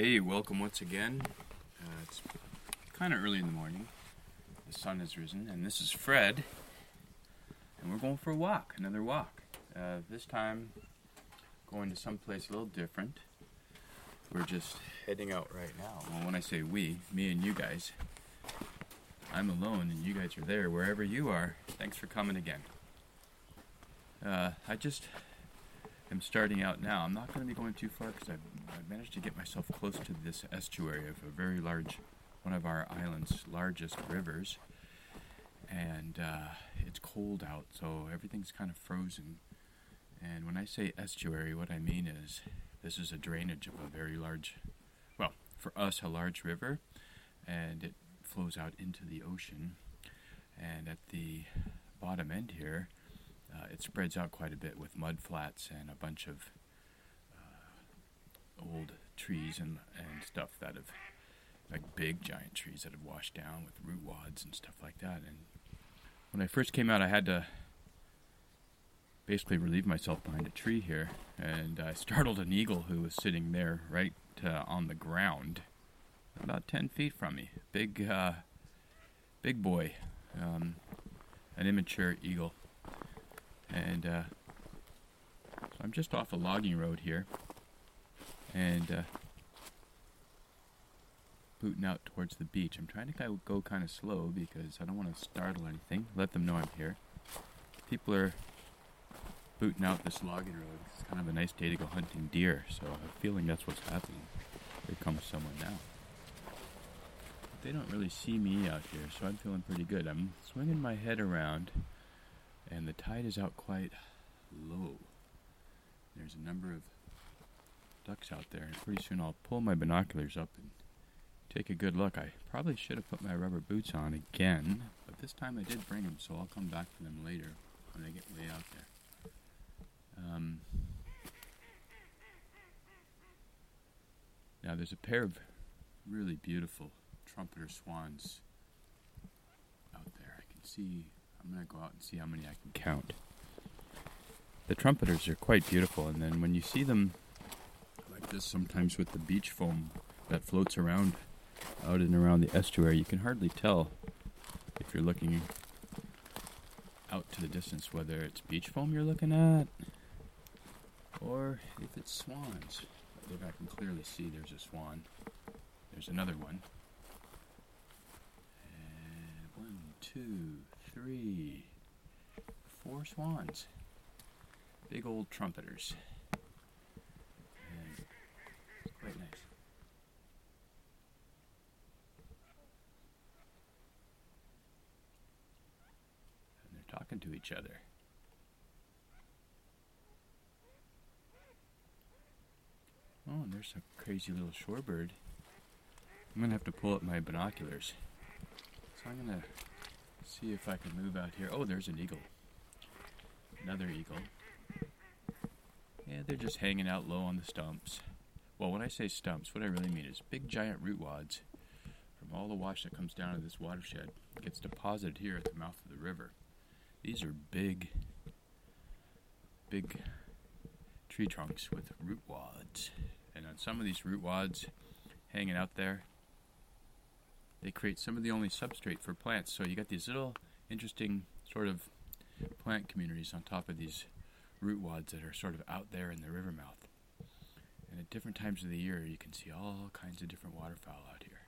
Hey, welcome once again. Uh, it's kind of early in the morning. The sun has risen, and this is Phred. And we're going for a walk, another walk. Uh, this time, going to someplace a little different. We're just heading out right now. Well, when I say we, me and you guys, I'm alone and you guys are there wherever you are. Thanks for coming again. Uh, I just am starting out now. I'm not going to be going too far because I've managed to get myself close to this estuary of a very large, one of our island's largest rivers. And uh, it's cold out, so everything's kind of frozen. And when I say estuary, what I mean is this is a drainage of a very large, well, for us, a large river, and it flows out into the ocean. And at the bottom end here, uh, it spreads out quite a bit with mud flats and a bunch of old trees and, and stuff that have, like big giant trees that have washed down with root wads and stuff like that. And when I first came out, I had to basically relieve myself behind a tree here, and I startled an eagle who was sitting there right uh, on the ground, about 10 feet from me. Big, uh, big boy, um, an immature eagle. And uh, so I'm just off a logging road here, and uh, booting out towards the beach. I'm trying to go kind of slow because I don't want to startle anything. Let them know I'm here. People are booting out this logging road. It's kind of a nice day to go hunting deer, so I'm feeling that's what's happening. Here comes someone now. But they don't really see me out here, so I'm feeling pretty good. I'm swinging my head around and the tide is out quite low. There's a number of ducks out there, and pretty soon I'll pull my binoculars up and take a good look. I probably should have put my rubber boots on again, but this time I did bring them, so I'll come back for them later when I get way out there. Um, now there's a pair of really beautiful trumpeter swans out there. I can see I'm going to go out and see how many I can count. The trumpeters are quite beautiful, and then when you see them this, sometimes with the beach foam that floats around out and around the estuary, you can hardly tell if you're looking out to the distance whether it's beach foam you're looking at or if it's swans. If I can clearly see there's a swan. There's another one. And one, two, three, four swans. Big old trumpeters. And quite nice. And they're talking to each other. Oh, and there's a crazy little shorebird. I'm gonna have to pull up my binoculars. So I'm gonna see if I can move out here. Oh, there's an eagle. Another eagle. Yeah, they're just hanging out low on the stumps. Well, when I say stumps, what I really mean is big giant root wads from all the wash that comes down to this watershed gets deposited here at the mouth of the river. These are big, big tree trunks with root wads. And on some of these root wads hanging out there, they create some of the only substrate for plants. So you got these little interesting sort of plant communities on top of these root wads that are sort of out there in the river mouth. And at different times of the year, you can see all kinds of different waterfowl out here.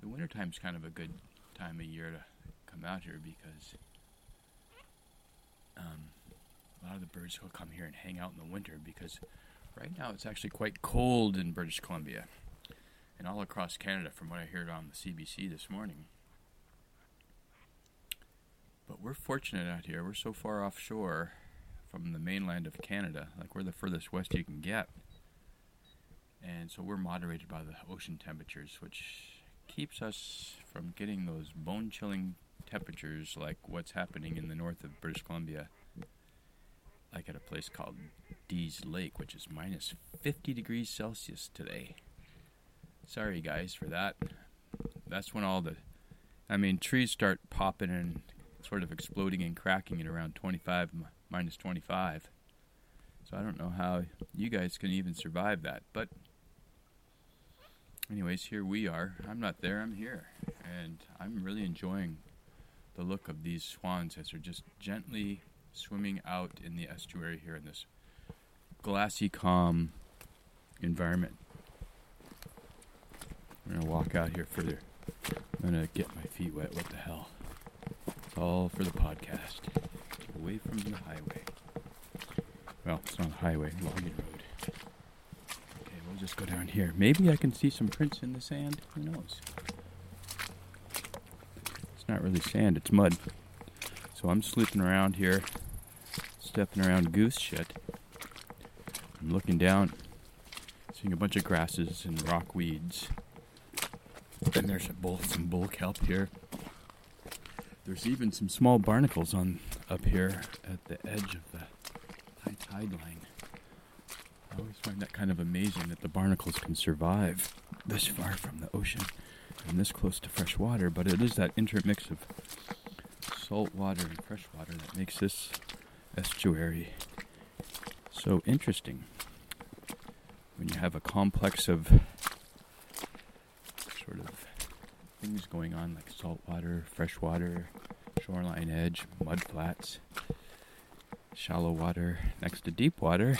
The wintertime's kind of a good time of year to come out here because um, a lot of the birds will come here and hang out in the winter because right now it's actually quite cold in British Columbia and all across Canada, from what I heard on the CBC this morning. But we're fortunate out here. We're so far offshore from the mainland of Canada, like we're the furthest west you can get. And so we're moderated by the ocean temperatures, which keeps us from getting those bone chilling temperatures like what's happening in the north of British Columbia, like at a place called Dease Lake, which is minus 50 degrees Celsius today. Sorry, guys, for that. That's when all the, I mean, trees start popping and sort of exploding and cracking at around 25 minus 25. So I don't know how you guys can even survive that. But anyways, here we are. I'm not there, I'm here. And I'm really enjoying the look of these swans as they're just gently swimming out in the estuary here in this glassy, calm environment. I'm to walk out here further. I'm to get my feet wet. What the hell? It's all for the podcast. Away from the highway. Well, it's not a highway, logging road. Okay, we'll just go down here. Maybe I can see some prints in the sand. Who knows? Not really sand, it's mud. So I'm sleuthing around here, stepping around goose shit. I'm looking down, seeing a bunch of grasses and rock weeds. And there's a bull, some bull kelp here. There's even some small barnacles on up here at the edge of the high tide line. I always find that kind of amazing that the barnacles can survive this far from the ocean and this close to fresh water, but it is that intermix of salt water and fresh water that makes this estuary so interesting. When you have a complex of sort of things going on like salt water, fresh water, shoreline edge, mud flats, shallow water next to deep water,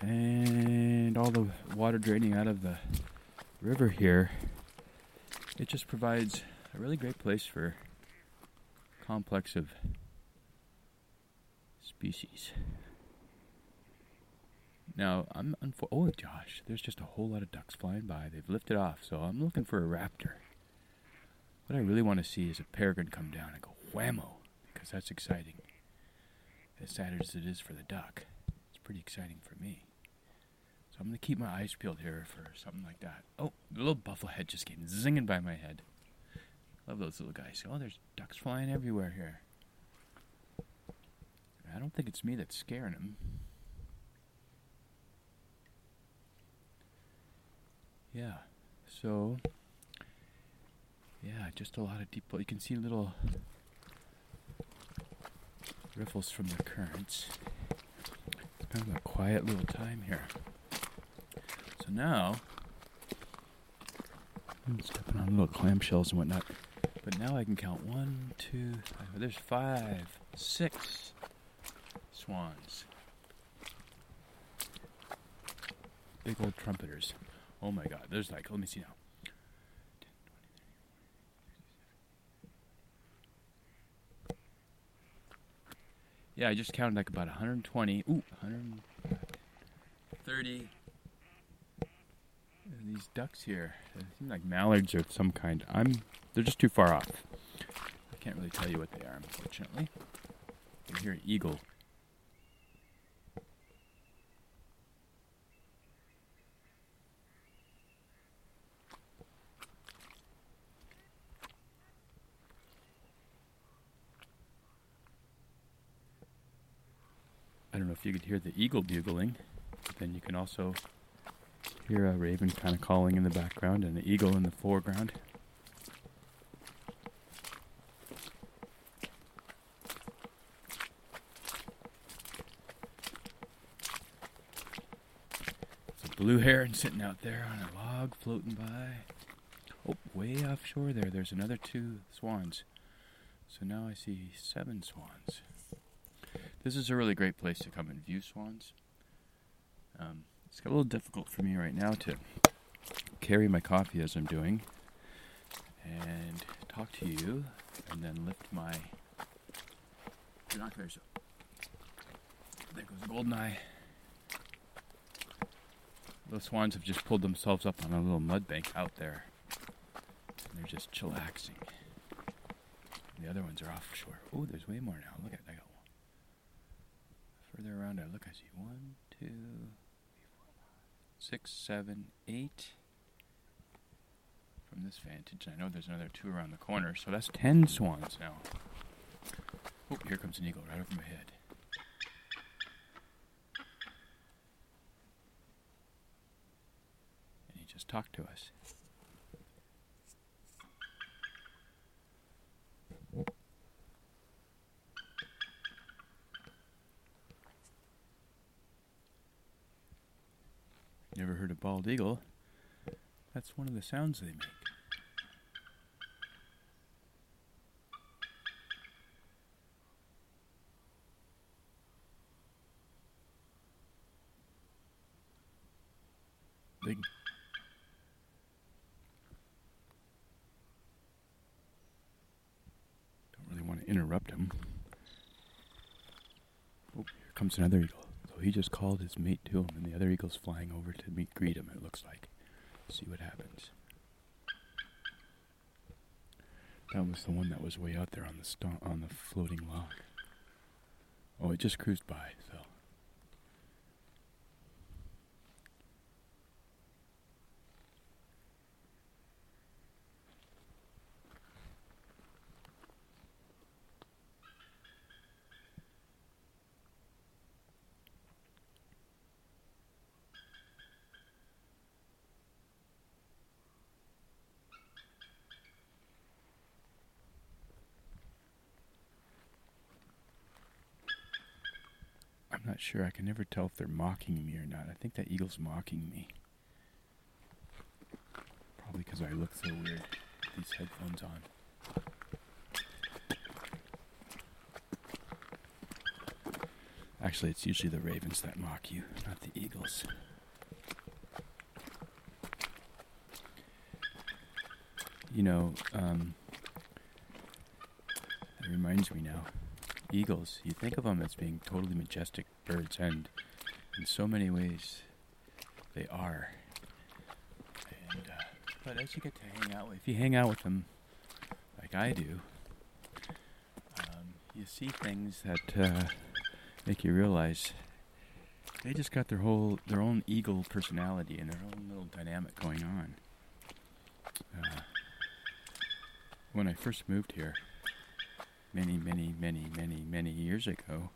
and all the water draining out of the river here, it just provides a really great place for complex of species. Now, I'm unfo- oh Josh, there's just a whole lot of ducks flying by. They've lifted off, so I'm looking for a raptor. What I really want to see is a peregrine come down and go whammo, because that's exciting. As sad as it is for the duck, it's pretty exciting for me. I'm to keep my eyes peeled here for something like that. Oh, the little bufflehead just came zinging by my head. Love those little guys. Oh, there's ducks flying everywhere here. I don't think it's me that's scaring them. Yeah. So, yeah, just a lot of deep. You can see little riffles from the currents. Kind of a quiet little time here. So now, I'm stepping on little clamshells and whatnot. But now I can count one, two, five. There's five, six swans. Big old trumpeters. Oh my god, there's like, let me see now. Yeah, I just counted like about 120. Ooh, 130. These ducks here, they seem like mallards of some kind. I'm, they're just too far off. I can't really tell you what they are, unfortunately. I hear an eagle. I don't know if you could hear the eagle bugling, but then you can also hear a raven kind of calling in the background and the eagle in the foreground. A blue heron sitting out there on a log floating by. Oh, way offshore there, there's another two swans. So now I see seven swans. This is a really great place to come and view swans. Um, it's a little difficult for me right now to carry my coffee as I'm doing and talk to you and then lift my binoculars. There goes Goldeneye. Those swans have just pulled themselves up on a little mud bank out there. And they're just chillaxing. The other ones are offshore. Oh, there's way more now. Look at that. One. Further around, I look, I see one, two, six, seven, eight. From this vantage, I know there's another two around the corner, so that's ten swans now. Oh, here comes an eagle right over my head. And he just talked to us. Never heard a bald eagle. That's one of the sounds they make. Big. Don't really want to interrupt him. Oh, here comes another eagle. He just called his mate to him, and the other eagle's flying over to meet greet him. It looks like. See what happens. That was the one that was way out there on the on the floating log. Oh, it just cruised by. So. I'm not sure. I can never tell if they're mocking me or not. I think that eagle's mocking me. Probably because I look so weird with these headphones on. Actually, it's usually the ravens that mock you, not the eagles. You know, um, it reminds me now eagles, you think of them as being totally majestic birds, and in so many ways, they are. And uh, but as you get to hang out, with, if you hang out with them, like I do, um, you see things that uh, make you realize they just got their whole their own eagle personality and their own little dynamic going on. Uh, when I first moved here many, many, many, many, many years ago,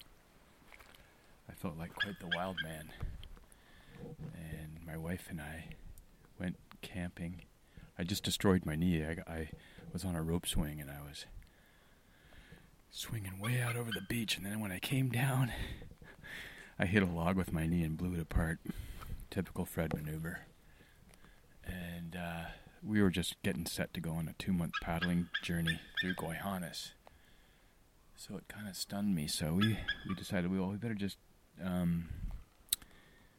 I felt like quite the wild man. And my wife and I went camping. I just destroyed my knee. I, I was on a rope swing and I was swinging way out over the beach. And then when I came down, I hit a log with my knee and blew it apart. Typical Phred maneuver. And uh, we were just getting set to go on a two month paddling journey through Gwaii Haanas so it kind of stunned me. So we, we decided, well, we better just, um,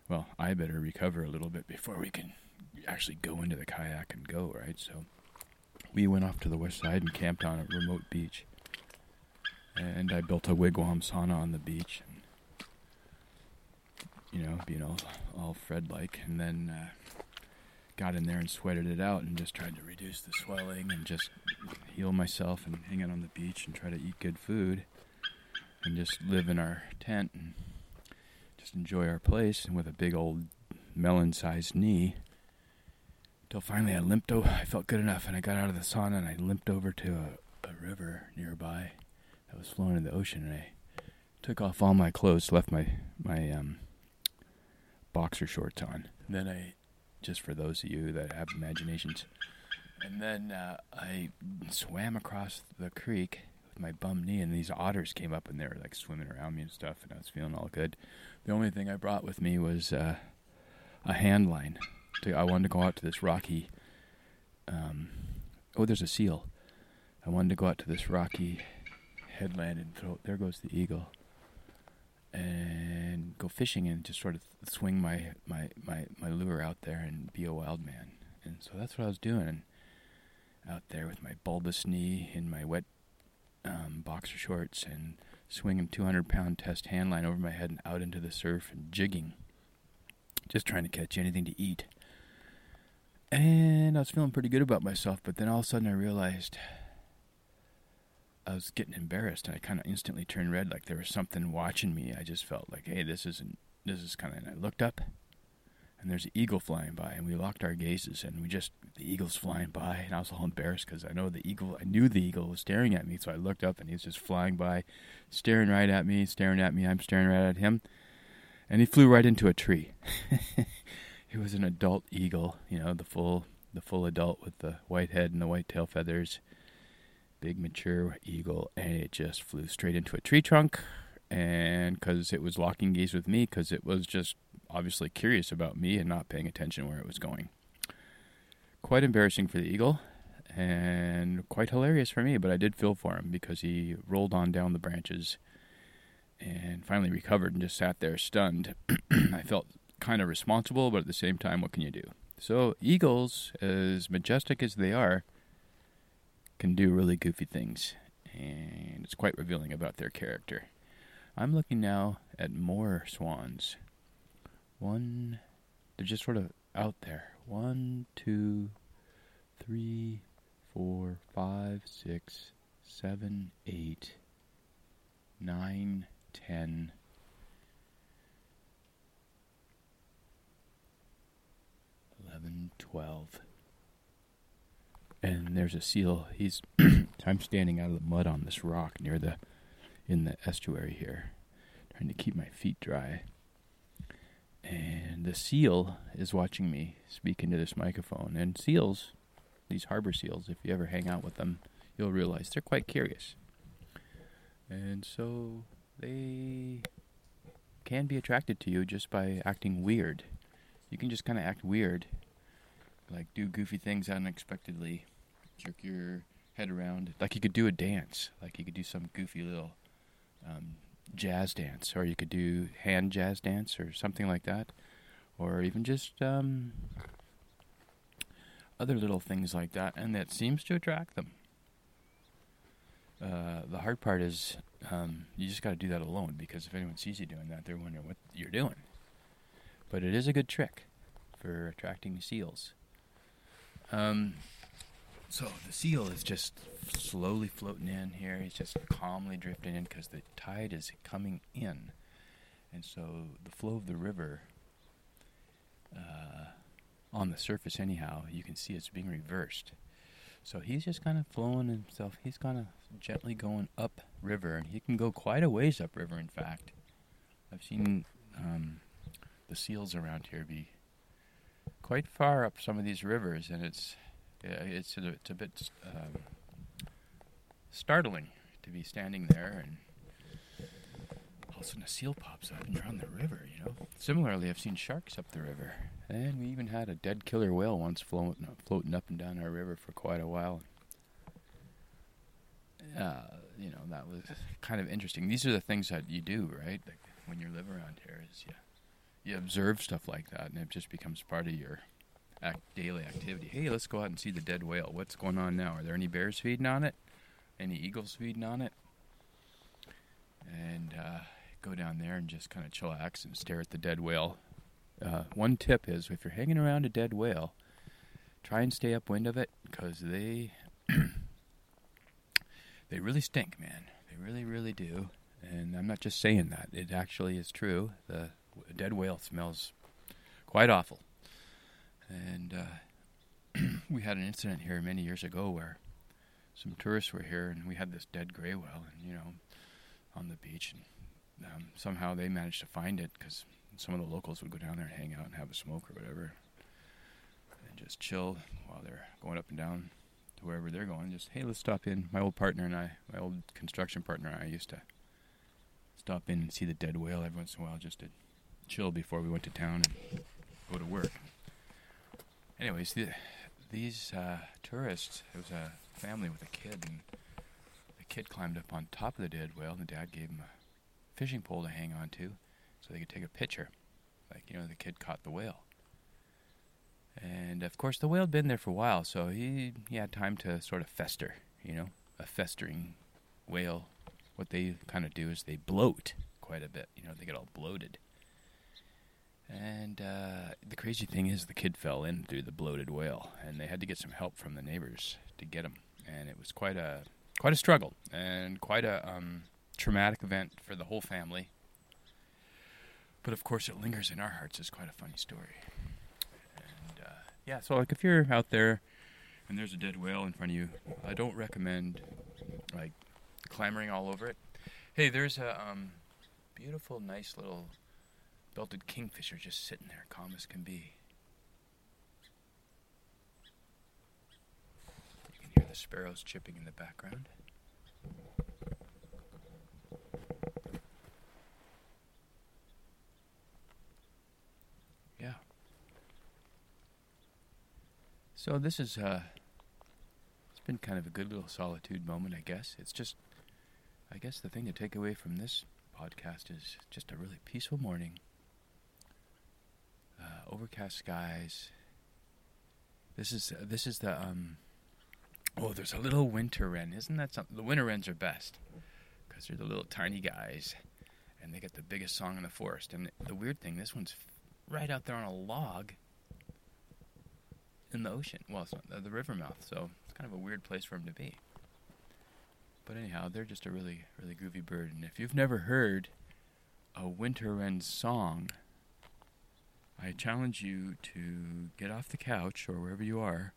well, I better recover a little bit before we can actually go into the kayak and go, right? So we went off to the west side and camped on a remote beach. And I built a wigwam sauna on the beach. And, you know, being all, all Phred like. And then uh, got in there and sweated it out and just tried to reduce the swelling and just heal myself and hang out on the beach and try to eat good food and just live in our tent and just enjoy our place and with a big old melon sized knee until finally I limped over I felt good enough and I got out of the sauna and I limped over to a, a river nearby that was flowing in the ocean and I took off all my clothes left my my um boxer shorts on then I just for those of you that have imaginations. And then uh, I swam across the creek my bum knee, and these otters came up and they were like swimming around me and stuff, and I was feeling all good. The only thing I brought with me was uh, a hand line. To, I wanted to go out to this rocky. Um, oh, there's a seal. I wanted to go out to this rocky headland and throw. There goes the eagle and go fishing and just sort of swing my, my, my, my lure out there and be a wild man. And so that's what I was doing out there with my bulbous knee in my wet um, boxer shorts and swinging 200 pound test hand line over my head and out into the surf and jigging, just trying to catch anything to eat. And I was feeling pretty good about myself, but then all of a sudden I realized I was getting embarrassed, and I kind of instantly turned red, like there was something watching me. I just felt like, hey, this isn't, this is kind of. And I looked up, and there's an eagle flying by, and we locked our gazes, and we just the eagle's flying by, and I was all embarrassed because I know the eagle, I knew the eagle was staring at me, so I looked up, and he was just flying by, staring right at me, staring at me. I'm staring right at him, and he flew right into a tree. he was an adult eagle, you know, the full, the full adult with the white head and the white tail feathers big mature eagle, and it just flew straight into a tree trunk. And because it was locking gaze with me, because it was just obviously curious about me and not paying attention where it was going. quite embarrassing for the eagle and quite hilarious for me, but I did feel for him because he rolled on down the branches and finally recovered and just sat there stunned. I felt kind of responsible, but at the same time, what can you do? So, eagles, as majestic as they are, can do really goofy things, and it's quite revealing about their character. I'm looking now at more swans. One, they're just sort of out there. One, two, three, four, five, six, seven, eight, nine, ten. Eleven, twelve. And there's a seal. He's I'm standing out of the mud on this rock near the in the estuary here, trying to keep my feet dry. And the seal is watching me speak into this microphone. And seals, these harbor seals, if you ever hang out with them, you'll realize they're quite curious. And so they can be attracted to you just by acting weird. You can just kind of act weird, like do goofy things unexpectedly, jerk your head around, like you could do a dance, like you could do some goofy little um, jazz dance, or you could do hand jazz dance, or something like that, or even just um, other little things like that, and that seems to attract them. Uh, the hard part is um, you just got to do that alone because if anyone sees you doing that, they're wondering what you're doing. But it is a good trick for attracting seals. Um, so the seal is just slowly floating in here. He's just calmly drifting in because the tide is coming in. And so the flow of the river uh, on the surface, anyhow, you can see it's being reversed. So he's just kind of flowing himself. He's kind of gently going up river, and he can go quite a ways up river. In fact, I've seen um, the seals around here be quite far up some of these rivers, and it's it's a, it's a bit um, startling to be standing there and all of a sudden a seal pops up and you're on the river, you know. Similarly, I've seen sharks up the river, and we even had a dead killer whale once floating floating up and down our river for quite a while. Uh, you know, that was kind of interesting. These are the things that you do, right? Like when you live around here, is you you observe stuff like that, and it just becomes part of your act, daily activity. Hey, let's go out and see the dead whale. What's going on now? Are there any bears feeding on it? Any eagles feeding on it? And uh, go down there and just kind of chillax and stare at the dead whale. Uh, one tip is if you're hanging around a dead whale, try and stay upwind of it because they they really stink, man. They really, really do. And I'm not just saying that; it actually is true. The dead whale smells quite awful. And uh, we had an incident here many years ago where some tourists were here, and we had this dead gray whale, and you know, on the beach, and um, somehow they managed to find it because some of the locals would go down there and hang out and have a smoke or whatever, and just chill while they're going up and down to wherever they're going. Just hey, let's stop in. My old partner and I, my old construction partner and I, used to stop in and see the dead whale every once in a while just to chill before we went to town and go to work. Anyways, the, these uh, tourists, it was a family with a kid, and the kid climbed up on top of the dead whale, and the dad gave him a fishing pole to hang on to so they could take a picture. Like, you know, the kid caught the whale. And of course, the whale had been there for a while, so he, he had time to sort of fester, you know, a festering whale. What they kind of do is they bloat quite a bit, you know, they get all bloated. And uh, the crazy thing is, the kid fell in through the bloated whale, and they had to get some help from the neighbors to get him. And it was quite a quite a struggle and quite a um, traumatic event for the whole family. But of course, it lingers in our hearts as quite a funny story. And uh, yeah, so like if you're out there and there's a dead whale in front of you, I don't recommend like clambering all over it. Hey, there's a um, beautiful, nice little belted kingfisher just sitting there, calm as can be. You can hear the sparrows chipping in the background. Yeah. So this is uh, it's been kind of a good little solitude moment, I guess. It's just, I guess the thing to take away from this podcast is just a really peaceful morning. Uh, overcast skies. This is this is the um. Oh, there's a little winter wren. Isn't that something? The winter wrens are best because they're the little tiny guys, and they get the biggest song in the forest. And the weird thing, this one's right out there on a log in the ocean. Well, it's not the river mouth, so it's kind of a weird place for them to be. But anyhow, they're just a really, really groovy bird. And if you've never heard a winter wren song, I challenge you to get off the couch or wherever you are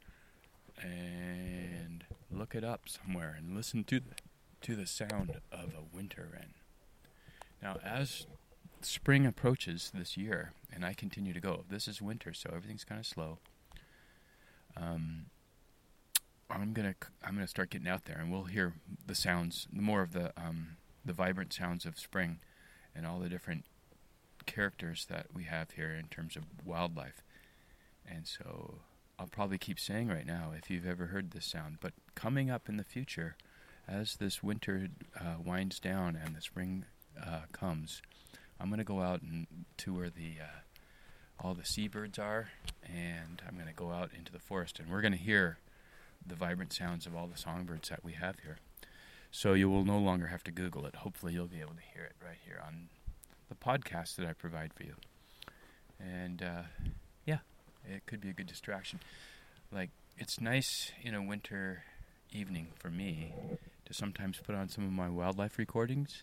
and look it up somewhere and listen to the to the sound of a winter wren. Now, as spring approaches this year, and I continue to go, this is winter, so everything's kind of slow. Um, I'm gonna I'm gonna start getting out there, and we'll hear the sounds, more of the um, the vibrant sounds of spring, and all the different characters that we have here in terms of wildlife. And so I'll probably keep saying right now if you've ever heard this sound, but coming up in the future, as this winter uh, winds down and the spring uh, comes, I'm going to go out and to where the uh, all the seabirds are, and I'm going to go out into the forest, and we're going to hear the vibrant sounds of all the songbirds that we have here. So you will no longer have to Google it. Hopefully, you'll be able to hear it right here on the podcast that I provide for you. And uh, yeah, it could be a good distraction. Like it's nice in a winter evening for me to sometimes put on some of my wildlife recordings.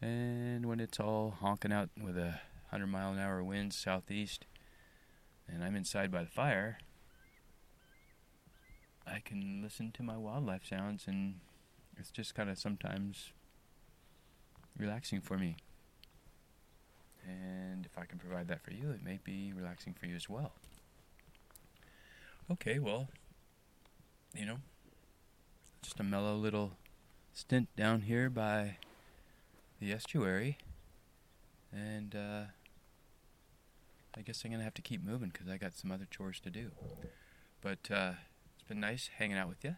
And when it's all honking out with a 100 mile an hour wind southeast, and I'm inside by the fire, I can listen to my wildlife sounds, and it's just kind of sometimes relaxing for me. And if I can provide that for you, it may be relaxing for you as well. Okay, well, you know, just a mellow little stint down here by the estuary. And uh, I guess I'm going to have to keep moving because I got some other chores to do. But uh, it's been nice hanging out with you.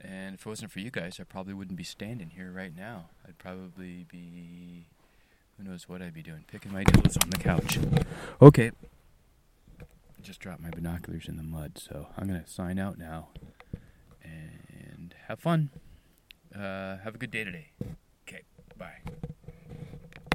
And if it wasn't for you guys, I probably wouldn't be standing here right now. I'd probably be, who knows what I'd be doing? Picking my toes on the couch. Okay. Just dropped my binoculars in the mud, so I'm going to sign out now. And have fun. Uh, have a good day today. Okay, bye.